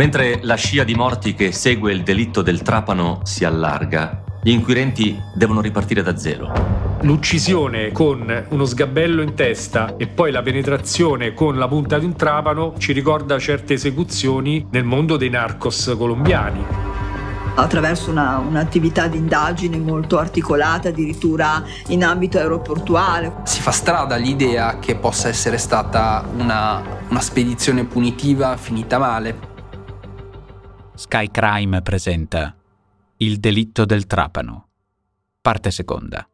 Mentre la scia di morti che segue il delitto del trapano si allarga, gli inquirenti devono ripartire da zero. L'uccisione con uno sgabello in testa e poi la penetrazione con la punta di un trapano ci ricorda certe esecuzioni nel mondo dei narcos colombiani attraverso una, un'attività di indagine molto articolata, addirittura in ambito aeroportuale. Si fa strada l'idea che possa essere stata una, una spedizione punitiva finita male. Sky Crime presenta Il delitto del trapano. Parte seconda.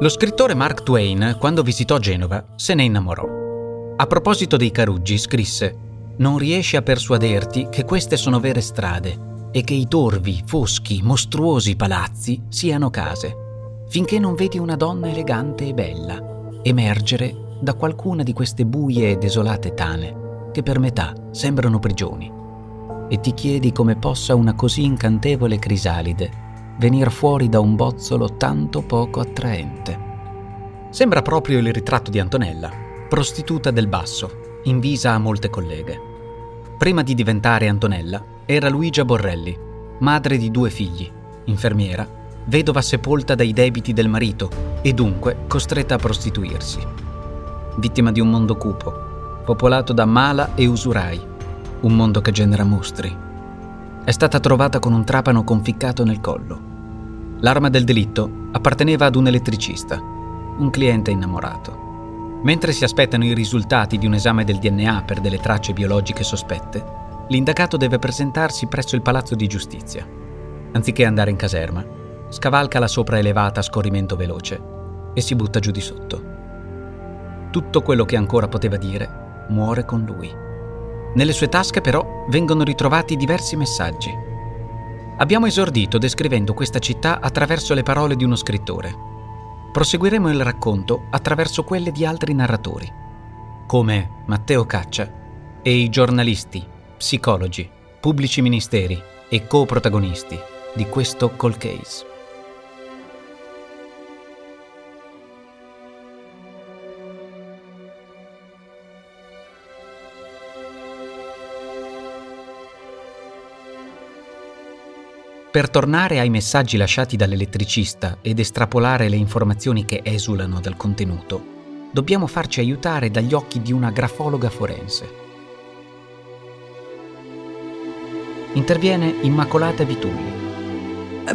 Lo scrittore Mark Twain, quando visitò Genova, se ne innamorò. A proposito dei Caruggi, scrisse: Non riesci a persuaderti che queste sono vere strade e che i torvi, foschi, mostruosi palazzi siano case, finché non vedi una donna elegante e bella emergere da qualcuna di queste buie e desolate tane che per metà sembrano prigioni. E ti chiedi come possa una così incantevole crisalide venir fuori da un bozzolo tanto poco attraente. Sembra proprio il ritratto di Antonella, prostituta del basso, invisa a molte colleghe. Prima di diventare Antonella, era Luigia Borrelli, madre di due figli, infermiera, vedova sepolta dai debiti del marito e dunque costretta a prostituirsi. Vittima di un mondo cupo, popolato da mala e usurai, un mondo che genera mostri. È stata trovata con un trapano conficcato nel collo. L'arma del delitto apparteneva ad un elettricista, un cliente innamorato. Mentre si aspettano i risultati di un esame del DNA per delle tracce biologiche sospette, l'indagato deve presentarsi presso il Palazzo di Giustizia. Anziché andare in caserma, scavalca la sopraelevata a scorrimento veloce e si butta giù di sotto. Tutto quello che ancora poteva dire muore con lui. Nelle sue tasche però vengono ritrovati diversi messaggi. Abbiamo esordito descrivendo questa città attraverso le parole di uno scrittore. Proseguiremo il racconto attraverso quelle di altri narratori, come Matteo Caccia e i giornalisti psicologi, pubblici ministeri e co-protagonisti di questo call case. Per tornare ai messaggi lasciati dall'elettricista ed estrapolare le informazioni che esulano dal contenuto, dobbiamo farci aiutare dagli occhi di una grafologa forense. Interviene Immacolata Vitulli.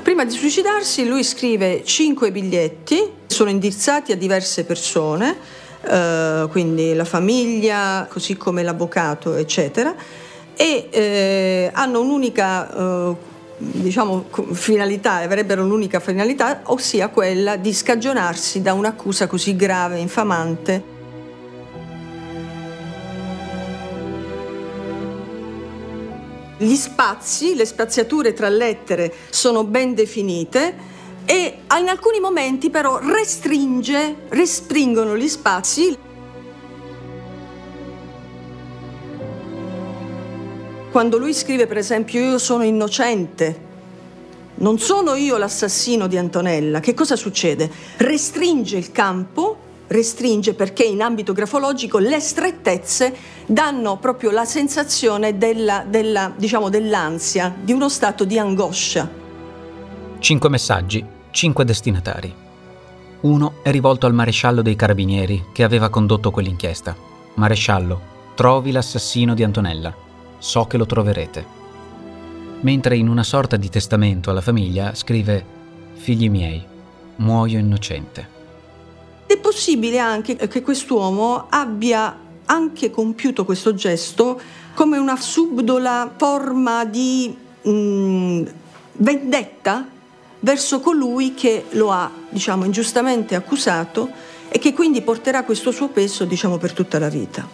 Prima di suicidarsi lui scrive cinque biglietti, sono indirizzati a diverse persone, eh, quindi la famiglia, così come l'avvocato, eccetera, e eh, hanno un'unica eh, diciamo, finalità, avrebbero un'unica finalità, ossia quella di scagionarsi da un'accusa così grave, infamante Gli spazi, le spaziature tra lettere sono ben definite e in alcuni momenti però restringe, restringono gli spazi. Quando lui scrive per esempio io sono innocente, non sono io l'assassino di Antonella, che cosa succede? Restringe il campo restringe perché in ambito grafologico le strettezze danno proprio la sensazione della, della, diciamo, dell'ansia, di uno stato di angoscia. Cinque messaggi, cinque destinatari. Uno è rivolto al maresciallo dei carabinieri che aveva condotto quell'inchiesta. Maresciallo, trovi l'assassino di Antonella. So che lo troverete. Mentre in una sorta di testamento alla famiglia scrive Figli miei, muoio innocente. È possibile anche che quest'uomo abbia anche compiuto questo gesto come una subdola forma di mh, mm, vendetta verso colui che lo ha, diciamo, ingiustamente accusato e che quindi porterà questo suo peso, diciamo, per tutta la vita.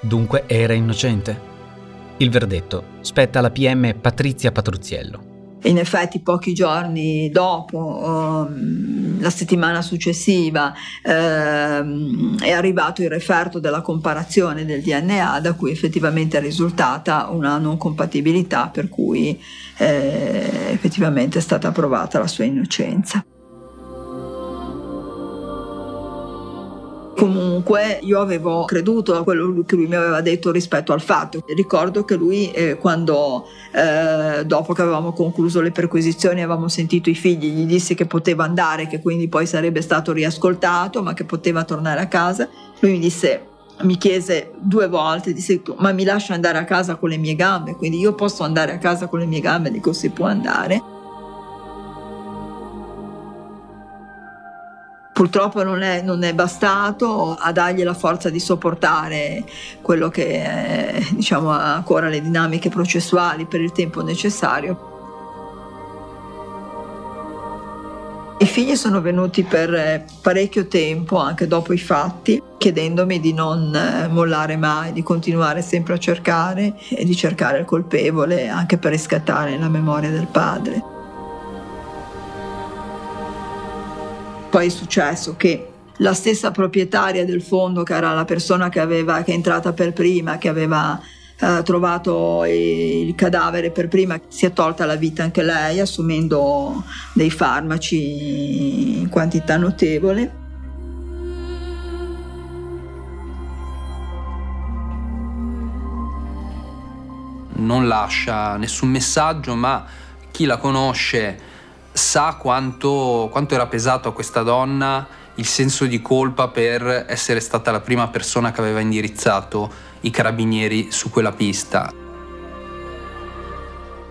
Dunque era innocente? Il verdetto spetta alla PM Patrizia Patruzziello. In effetti pochi giorni dopo, um, la settimana successiva, um, è arrivato il referto della comparazione del DNA da cui effettivamente è risultata una non compatibilità per cui eh, effettivamente è stata approvata la sua innocenza. Comunque io avevo creduto a quello che lui mi aveva detto rispetto al fatto. Ricordo che lui eh, quando eh, dopo che avevamo concluso le perquisizioni avevamo sentito i figli, gli disse che poteva andare, che quindi poi sarebbe stato riascoltato, ma che poteva tornare a casa. Lui mi disse mi chiese due volte, disse ma mi lascia andare a casa con le mie gambe, quindi io posso andare a casa con le mie gambe, dico si può andare. Purtroppo non è, non è, bastato a dargli la forza di sopportare quello che è, diciamo, ancora le dinamiche processuali per il tempo necessario. I figli sono venuti per parecchio tempo, anche dopo i fatti, chiedendomi di non mollare mai, di continuare sempre a cercare e di cercare il colpevole anche per riscattare la memoria del padre. Poi è successo che la stessa proprietaria del fondo, che era la persona che, aveva, che è entrata per prima, che aveva eh, trovato il cadavere per prima, si è tolta la vita anche lei, assumendo dei farmaci in quantità notevole. Non lascia nessun messaggio, ma chi la conosce sa quanto, quanto era pesato a questa donna il senso di colpa per essere stata la prima persona che aveva indirizzato i carabinieri su quella pista.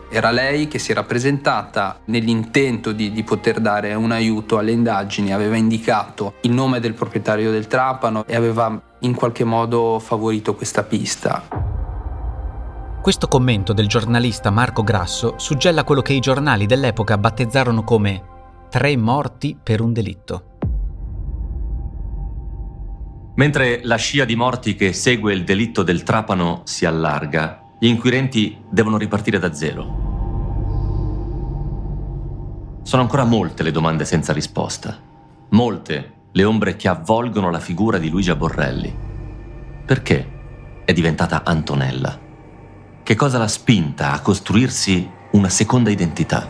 Era lei che si era presentata nell'intento di, di, poter dare un aiuto alle indagini, aveva indicato il nome del proprietario del trapano e aveva in qualche modo favorito questa pista. Questo commento del giornalista Marco Grasso suggella quello che i giornali dell'epoca battezzarono come tre morti per un delitto. Mentre la scia di morti che segue il delitto del trapano si allarga, gli inquirenti devono ripartire da zero. Sono ancora molte le domande senza risposta. Molte le ombre che avvolgono la figura di Luigia Borrelli. Perché è diventata Antonella? Che cosa l'ha spinta a costruirsi una seconda identità?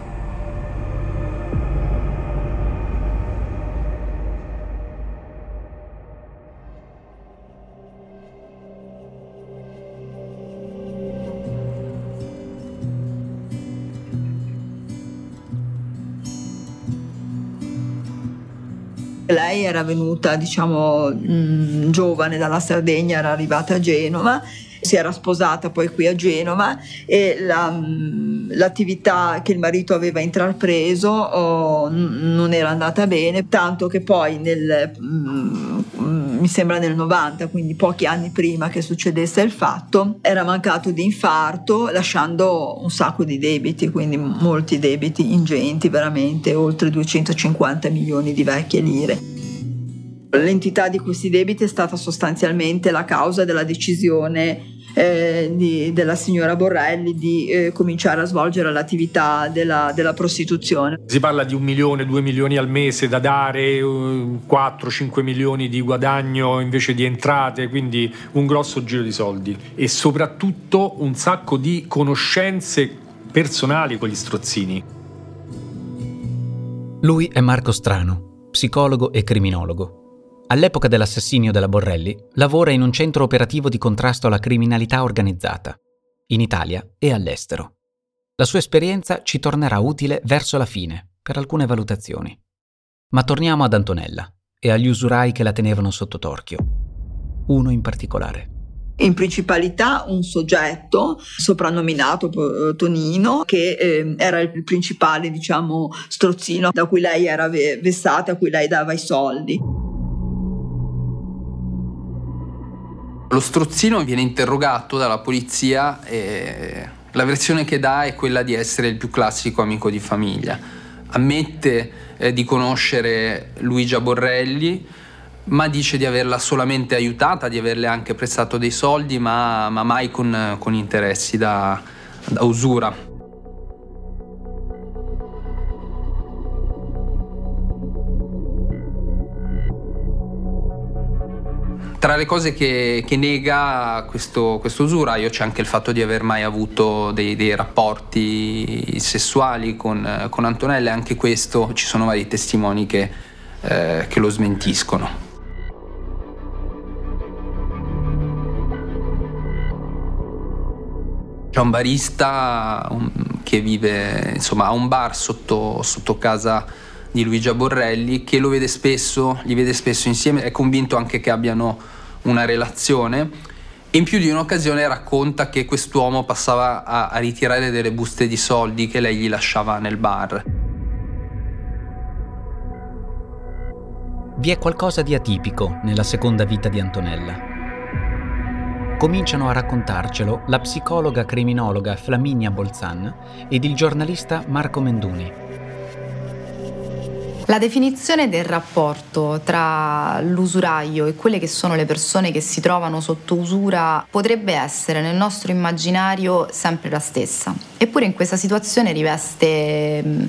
Lei era venuta, diciamo, mh, giovane dalla Sardegna, era arrivata a Genova si era sposata poi qui a Genova e la, mm, l'attività che il marito aveva intrapreso oh, non era andata bene, tanto che poi nel, mm, mi sembra nel 90, quindi pochi anni prima che succedesse il fatto, era mancato di infarto lasciando un sacco di debiti, quindi molti debiti ingenti, veramente oltre 250 milioni di vecchie lire. L'entità di questi debiti è stata sostanzialmente la causa della decisione eh, di, della signora Borrelli di eh, cominciare a svolgere l'attività della, della, prostituzione. Si parla di un milione, due milioni al mese da dare, 4-5 milioni di guadagno invece di entrate, quindi un grosso giro di soldi e soprattutto un sacco di conoscenze personali con gli strozzini. Lui è Marco Strano, psicologo e criminologo all'epoca dell'assassinio della Borrelli, lavora in un centro operativo di contrasto alla criminalità organizzata, in Italia e all'estero. La sua esperienza ci tornerà utile verso la fine, per alcune valutazioni. Ma torniamo ad Antonella e agli usurai che la tenevano sotto torchio. Uno in particolare. In principalità un soggetto soprannominato eh, Tonino, che eh, era il principale, diciamo, strozzino da cui lei era vessata, a cui lei dava i soldi. Lo strozzino viene interrogato dalla polizia e la versione che dà è quella di essere il più classico amico di famiglia. Ammette eh, di conoscere Luigia Borrelli, ma dice di averla solamente aiutata, di averle anche prestato dei soldi, ma, ma mai con, con interessi da, da usura. Tra le cose che, che nega questo, questo, usuraio c'è anche il fatto di aver mai avuto dei, dei rapporti sessuali con, con, Antonella anche questo ci sono vari testimoni che, eh, che lo smentiscono. C'è un barista che vive, insomma, ha un bar sotto, sotto casa di Luigia Borrelli che lo vede spesso, li vede spesso insieme, è convinto anche che abbiano una relazione in più di un'occasione racconta che quest'uomo passava a, a ritirare delle buste di soldi che lei gli lasciava nel bar. Vi è qualcosa di atipico nella seconda vita di Antonella. Cominciano a raccontarcelo la psicologa criminologa Flaminia Bolzan ed il giornalista Marco Menduni. La definizione del rapporto tra l'usuraio e quelle che sono le persone che si trovano sotto usura potrebbe essere nel nostro immaginario sempre la stessa. Eppure in questa situazione riveste mm,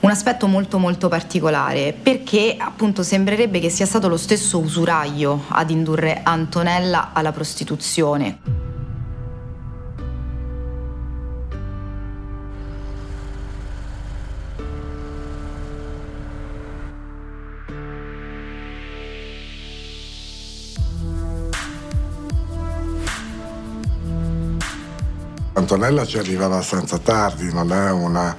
un aspetto molto molto particolare perché appunto sembrerebbe che sia stato lo stesso usuraio ad indurre Antonella alla prostituzione. Antonella ci arriva abbastanza tardi, non è una,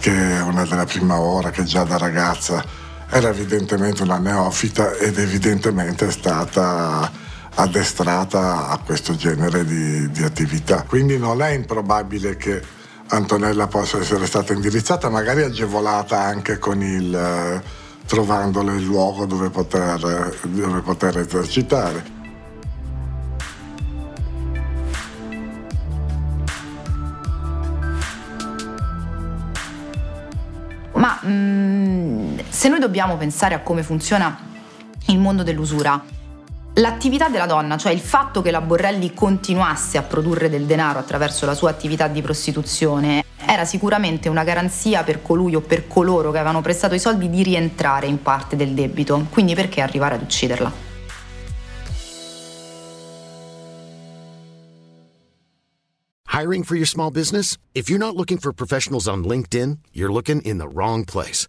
che una della prima ora che già da ragazza era evidentemente una neofita ed evidentemente è stata addestrata a questo genere di, di attività. Quindi non è improbabile che Antonella possa essere stata indirizzata, magari agevolata anche con il eh, trovandole il luogo dove poter, dove poter esercitare. Se noi dobbiamo pensare a come funziona il mondo dell'usura, L'attività della donna, cioè il fatto che la Borrelli continuasse a produrre del denaro attraverso la sua attività di prostituzione, era sicuramente una garanzia per colui o per coloro che avevano prestato i soldi di rientrare in parte del debito. Quindi perché arrivare ad ucciderla? Hiring for your small business? If you're not looking for professionals on LinkedIn, you're looking in the wrong place.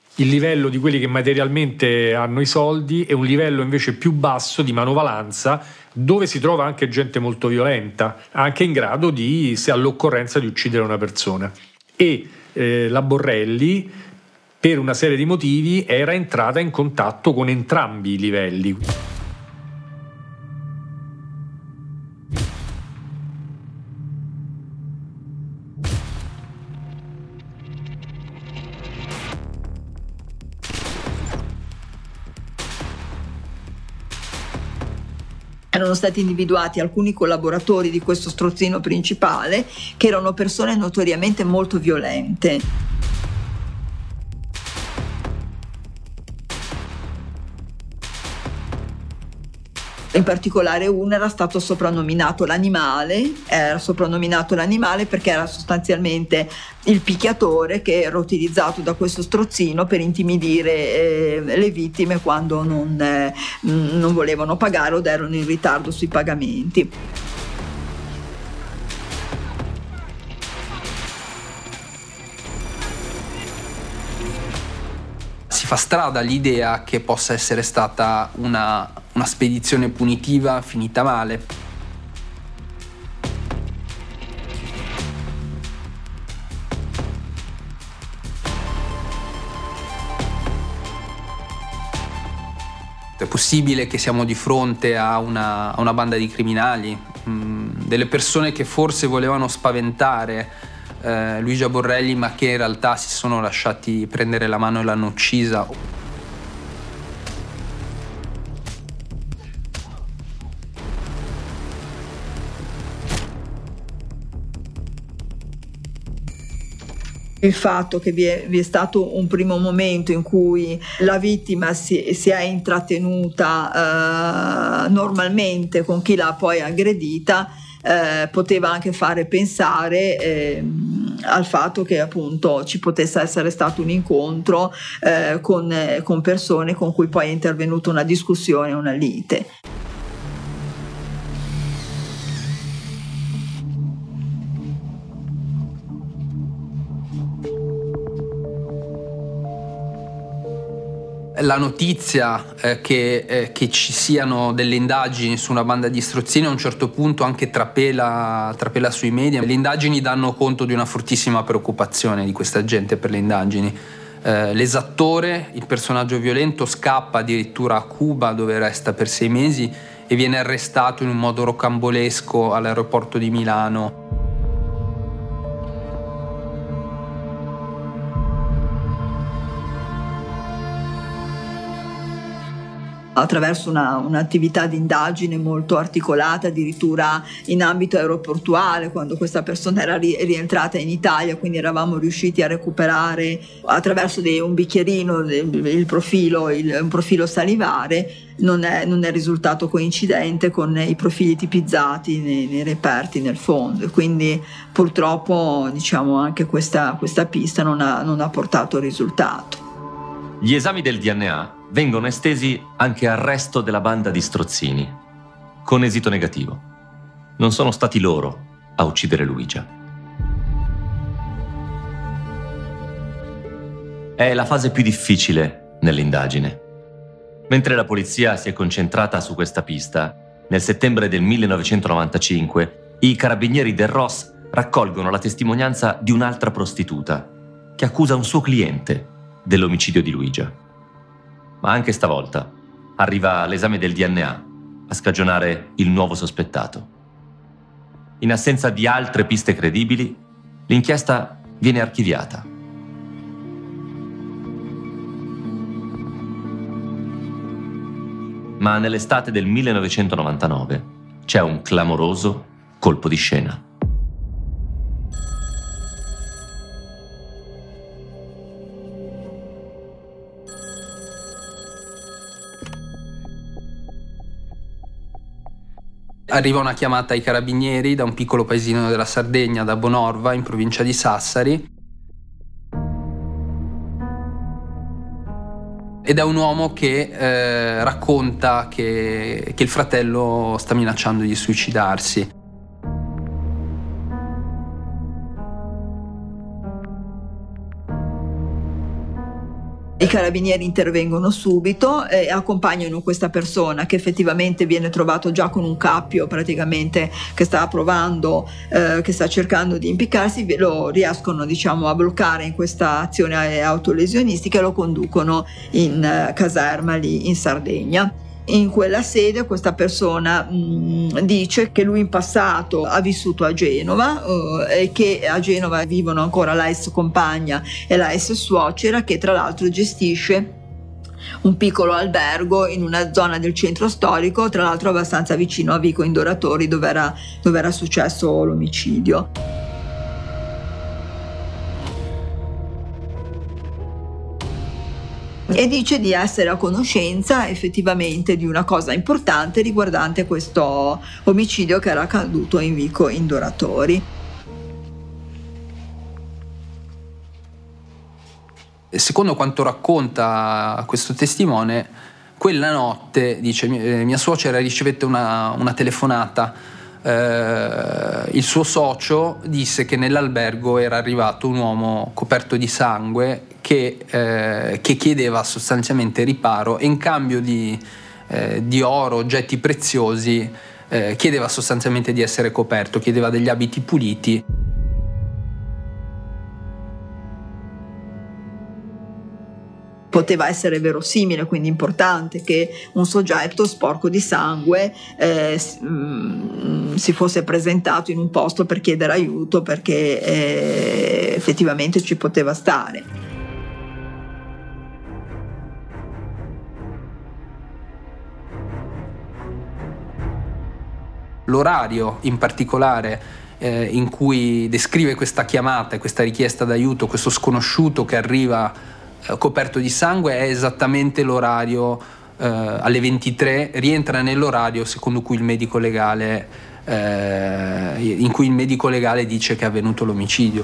Il livello di quelli che materialmente hanno i soldi e un livello invece più basso di manovalanza dove si trova anche gente molto violenta, anche in grado di, se all'occorrenza, di uccidere una persona. E eh, la Borrelli, per una serie di motivi, era entrata in contatto con entrambi i livelli. Stati individuati alcuni collaboratori di questo strozzino principale che erano persone notoriamente molto violente. In particolare uno era stato soprannominato l'animale, era soprannominato l'animale perché era sostanzialmente il picchiatore che era utilizzato da questo strozzino per intimidire eh, le vittime quando non, eh, non volevano pagare o erano in ritardo sui pagamenti. fa strada l'idea che possa essere stata una, una spedizione punitiva finita male. È possibile che siamo di fronte a una, a una banda di criminali, mm, delle persone che forse volevano spaventare eh, Luigia Borrelli ma che in realtà si sono lasciati prendere la mano e l'hanno uccisa. Il fatto che vi è, vi è, stato un primo momento in cui la vittima si, si è intrattenuta eh, normalmente con chi l'ha poi aggredita eh, poteva anche fare pensare eh, al fatto che appunto ci potesse essere stato un incontro eh, con, con persone con cui poi è intervenuta una discussione, una lite. La notizia eh, che, eh, che, ci siano delle indagini su una banda di strozzini a un certo punto anche trapela, trapela, sui media. Le indagini danno conto di una fortissima preoccupazione di questa gente per le indagini. Eh, l'esattore, il personaggio violento, scappa addirittura a Cuba dove resta per sei mesi e viene arrestato in un modo rocambolesco all'aeroporto di Milano attraverso una, un'attività di indagine molto articolata, addirittura in ambito aeroportuale, quando questa persona era rientrata in Italia, quindi eravamo riusciti a recuperare attraverso dei, un bicchierino il profilo, il, un profilo salivare, non è, non è, risultato coincidente con i profili tipizzati nei, nei reperti nel fondo. Quindi purtroppo diciamo, anche questa, questa pista non ha, non ha portato risultato. Gli esami del DNA vengono estesi anche al resto della banda di strozzini, con esito negativo. Non sono stati loro a uccidere Luigia. È la fase più difficile nell'indagine. Mentre la polizia si è concentrata su questa pista, nel settembre del 1995 i carabinieri del Ross raccolgono la testimonianza di un'altra prostituta che accusa un suo cliente dell'omicidio di Luigia ma anche stavolta arriva l'esame del DNA a scagionare il nuovo sospettato. In assenza di altre piste credibili, l'inchiesta viene archiviata. Ma nell'estate del 1999 c'è un clamoroso colpo di scena. Arriva una chiamata ai carabinieri da un piccolo paesino della Sardegna, da Bonorva, in provincia di Sassari. Ed è un uomo che eh, racconta che, che il fratello sta minacciando di suicidarsi. I carabinieri intervengono subito e accompagnano questa persona che effettivamente viene trovato già con un cappio praticamente che sta provando, eh, che sta cercando di impiccarsi, lo riescono diciamo a bloccare in questa azione autolesionistica e lo conducono in eh, caserma lì in Sardegna in quella sede questa persona mh, mm, dice che lui in passato ha vissuto a Genova uh, e che a Genova vivono ancora la ex compagna e la ex suocera che tra l'altro gestisce un piccolo albergo in una zona del centro storico, tra l'altro abbastanza vicino a Vico Indoratori dove era, dove era successo l'omicidio. E dice di essere a conoscenza effettivamente di una cosa importante riguardante questo omicidio che era accaduto in Vico Indoratori. Secondo quanto racconta questo testimone, quella notte, dice, eh, mia suocera ricevette una, una telefonata eh, il suo socio disse che nell'albergo era arrivato un uomo coperto di sangue che, eh, che chiedeva sostanzialmente riparo e in cambio di, eh, di oro, oggetti preziosi, eh, chiedeva sostanzialmente di essere coperto, chiedeva degli abiti puliti. poteva essere verosimile, quindi importante che un soggetto sporco di sangue eh, mm, si fosse presentato in un posto per chiedere aiuto perché eh, effettivamente ci poteva stare. L'orario in particolare eh, in cui descrive questa chiamata, questa richiesta d'aiuto, questo sconosciuto che arriva eh, coperto di sangue è esattamente l'orario eh, alle 23, rientra nell'orario secondo cui il medico legale, eh, in cui il medico legale dice che è avvenuto l'omicidio.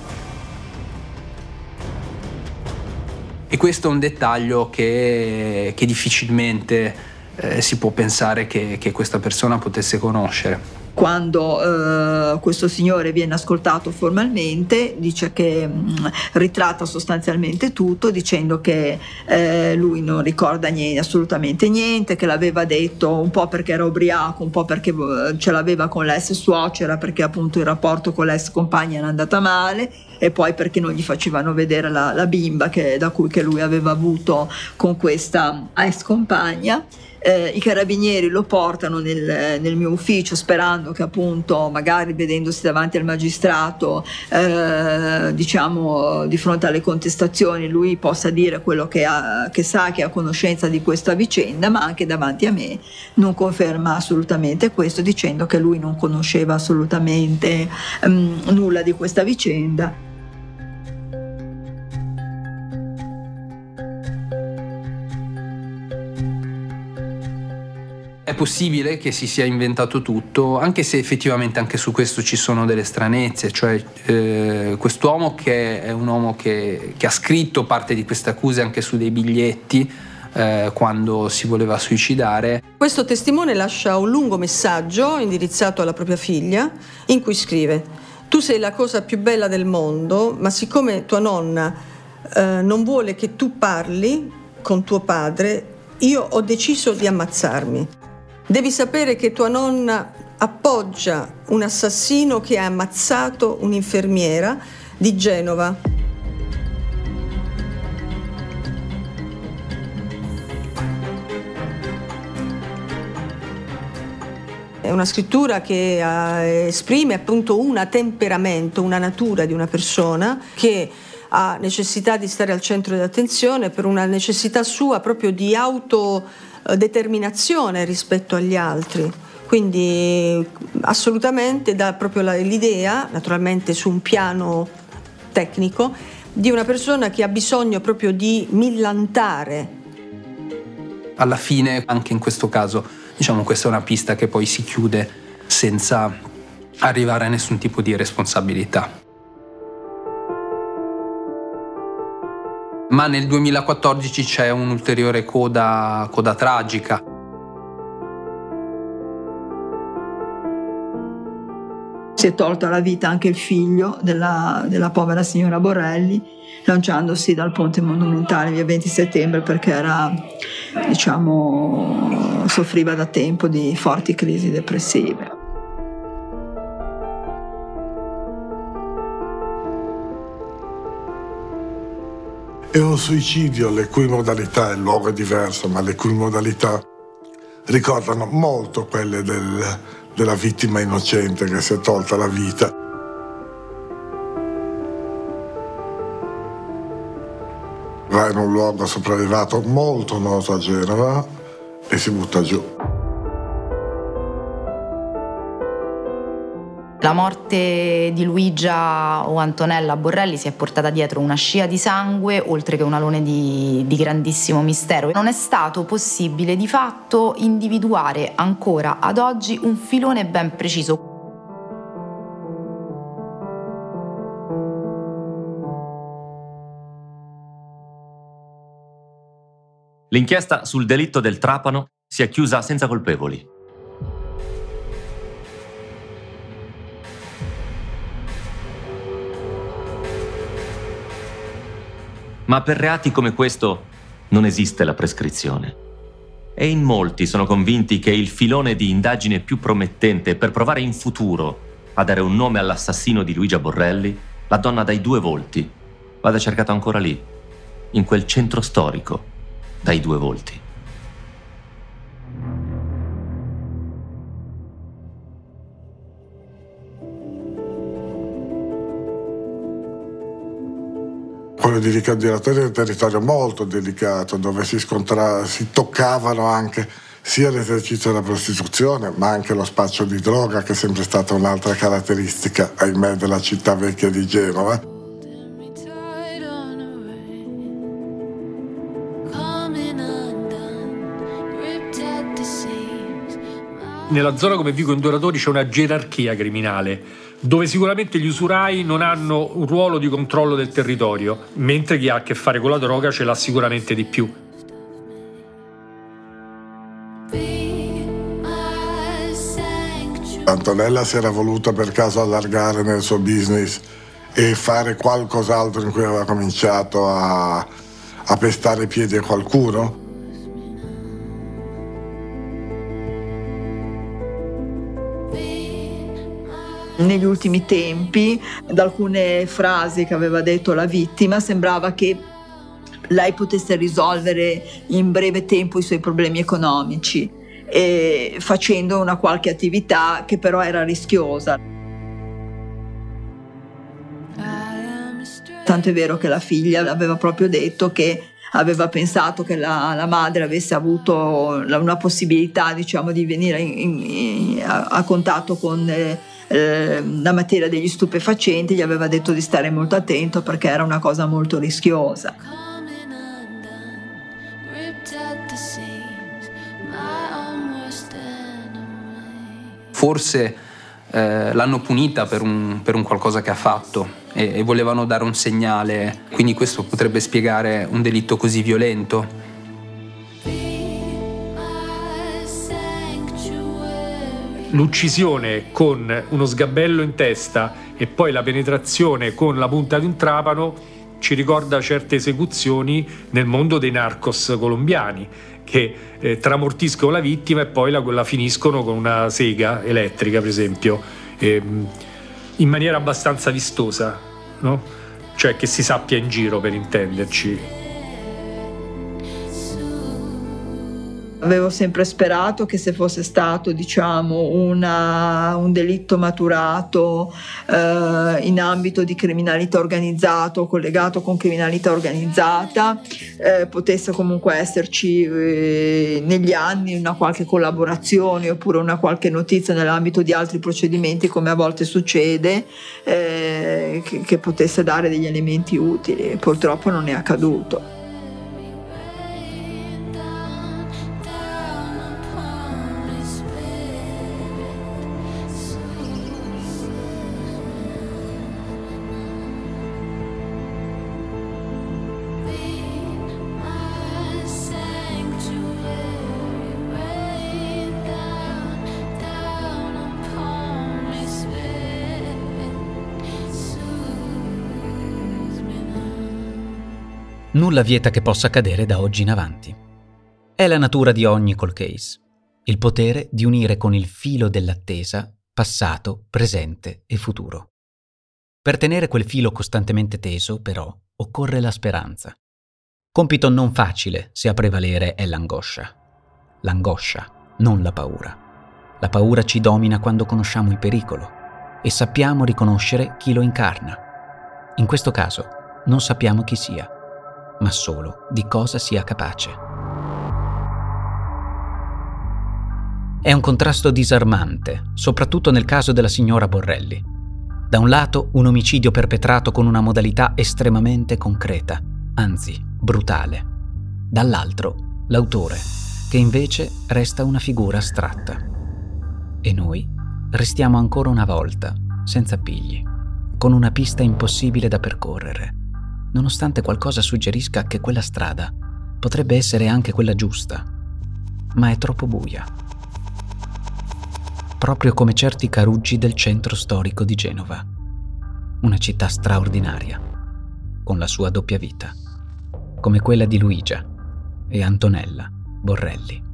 E questo è un dettaglio che, che difficilmente eh, si può pensare che, che questa persona potesse conoscere quando eh, questo signore viene ascoltato formalmente dice che mh, mm, ritratta sostanzialmente tutto dicendo che eh, lui non ricorda niente, assolutamente niente, che l'aveva detto un po' perché era ubriaco, un po' perché eh, ce l'aveva con l'ex suocera, perché appunto il rapporto con l'ex compagna era andata male e poi perché non gli facevano vedere la, la bimba che, da cui che lui aveva avuto con questa ex compagna eh, i carabinieri lo portano nel, nel, mio ufficio sperando che appunto magari vedendosi davanti al magistrato eh, diciamo di fronte alle contestazioni lui possa dire quello che, ha, che sa che ha conoscenza di questa vicenda ma anche davanti a me non conferma assolutamente questo dicendo che lui non conosceva assolutamente um, nulla di questa vicenda È possibile che si sia inventato tutto, anche se effettivamente anche su questo ci sono delle stranezze, cioè eh, quest'uomo che è un uomo che, che, ha scritto parte di queste accuse anche su dei biglietti eh, quando si voleva suicidare. Questo testimone lascia un lungo messaggio indirizzato alla propria figlia in cui scrive Tu sei la cosa più bella del mondo, ma siccome tua nonna eh, non vuole che tu parli con tuo padre, io ho deciso di ammazzarmi. Devi sapere che tua nonna appoggia un assassino che ha ammazzato un'infermiera di Genova. È una scrittura che uh, esprime appunto un temperamento, una natura di una persona che ha necessità di stare al centro dell'attenzione per una necessità sua proprio di auto eh, determinazione rispetto agli altri. Quindi assolutamente dà proprio l'idea, naturalmente su un piano tecnico, di una persona che ha bisogno proprio di millantare. Alla fine, anche in questo caso, diciamo questa è una pista che poi si chiude senza arrivare a nessun tipo di responsabilità. Ma nel 2014 c'è un'ulteriore coda, coda tragica. Si è tolto la vita anche il figlio della, della povera signora Borrelli, lanciandosi dal ponte monumentale via 20 settembre perché era, diciamo, soffriva da tempo di forti crisi depressive. È un suicidio le cui modalità, il luogo è diverso, ma le cui modalità ricordano molto quelle del, della vittima innocente che si è tolta la vita. Va in un luogo sopraelevato molto noto a Genova e si butta giù. La morte di Luigia o Antonella Borrelli si è portata dietro una scia di sangue oltre che un alone di, di grandissimo mistero. Non è stato possibile di fatto individuare ancora ad oggi un filone ben preciso. L'inchiesta sul delitto del trapano si è chiusa senza colpevoli. Ma per reati come questo non esiste la prescrizione. E in molti sono convinti che il filone di indagine più promettente per provare in futuro a dare un nome all'assassino di Luigia Borrelli, la donna dai due volti, vada cercato ancora lì, in quel centro storico, dai due volti. Quello di Ricadiratore è un territorio molto delicato dove si, scontra- si toccavano anche sia l'esercizio della prostituzione ma anche lo spaccio di droga che è sempre stata un'altra caratteristica, ahimè, della città vecchia di Genova. Nella zona come Vico Indoratori c'è una gerarchia criminale dove sicuramente gli usurai non hanno un ruolo di controllo del territorio, mentre chi ha a che fare con la droga ce l'ha sicuramente di più. Antonella si era voluta per caso allargare nel suo business e fare qualcos'altro in cui aveva cominciato a, a pestare piedi a qualcuno? Negli ultimi tempi, da alcune frasi che aveva detto la vittima, sembrava che lei potesse risolvere in breve tempo i suoi problemi economici, facendo una qualche attività che però era rischiosa. Tanto è vero che la figlia aveva proprio detto che aveva pensato che la, la madre avesse avuto una possibilità diciamo, di venire in, in, a, a, contatto con eh, eh, la materia degli stupefacenti, gli aveva detto di stare molto attento perché era una cosa molto rischiosa. Forse eh, l'hanno punita per un, per un, qualcosa che ha fatto e, e volevano dare un segnale, quindi questo potrebbe spiegare un delitto così violento. L'uccisione con uno sgabello in testa e poi la penetrazione con la punta di un trapano ci ricorda certe esecuzioni nel mondo dei narcos colombiani che eh, tramortiscono la vittima e poi la, la, finiscono con una sega elettrica, per esempio, eh, in maniera abbastanza vistosa, no? cioè che si sappia in giro per intenderci. Avevo sempre sperato che se fosse stato diciamo, una, un delitto maturato eh, in ambito di criminalità organizzata o collegato con criminalità organizzata, eh, potesse comunque esserci eh, negli anni una qualche collaborazione oppure una qualche notizia nell'ambito di altri procedimenti come a volte succede, eh, che, che potesse dare degli elementi utili. Purtroppo non è accaduto. Nulla vieta che possa accadere da oggi in avanti. È la natura di ogni call case, il potere di unire con il filo dell'attesa passato, presente e futuro. Per tenere quel filo costantemente teso, però, occorre la speranza. Compito non facile se a prevalere è l'angoscia. L'angoscia, non la paura. La paura ci domina quando conosciamo il pericolo e sappiamo riconoscere chi lo incarna. In questo caso non sappiamo chi sia ma solo di cosa sia capace. È un contrasto disarmante, soprattutto nel caso della signora Borrelli. Da un lato un omicidio perpetrato con una modalità estremamente concreta, anzi brutale. Dall'altro l'autore, che invece resta una figura astratta. E noi restiamo ancora una volta, senza appigli, con una pista impossibile da percorrere nonostante qualcosa suggerisca che quella strada potrebbe essere anche quella giusta, ma è troppo buia. Proprio come certi caruggi del centro storico di Genova, una città straordinaria, con la sua doppia vita, come quella di Luigia e Antonella Borrelli.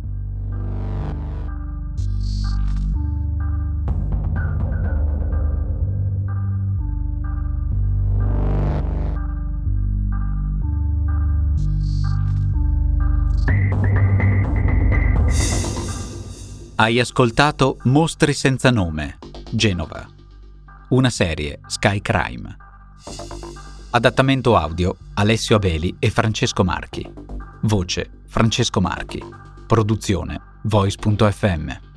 Hai ascoltato Mostri senza nome, Genova. Una serie Sky Crime. Adattamento audio Alessio Abeli e Francesco Marchi. Voce Francesco Marchi. Produzione Voice.fm.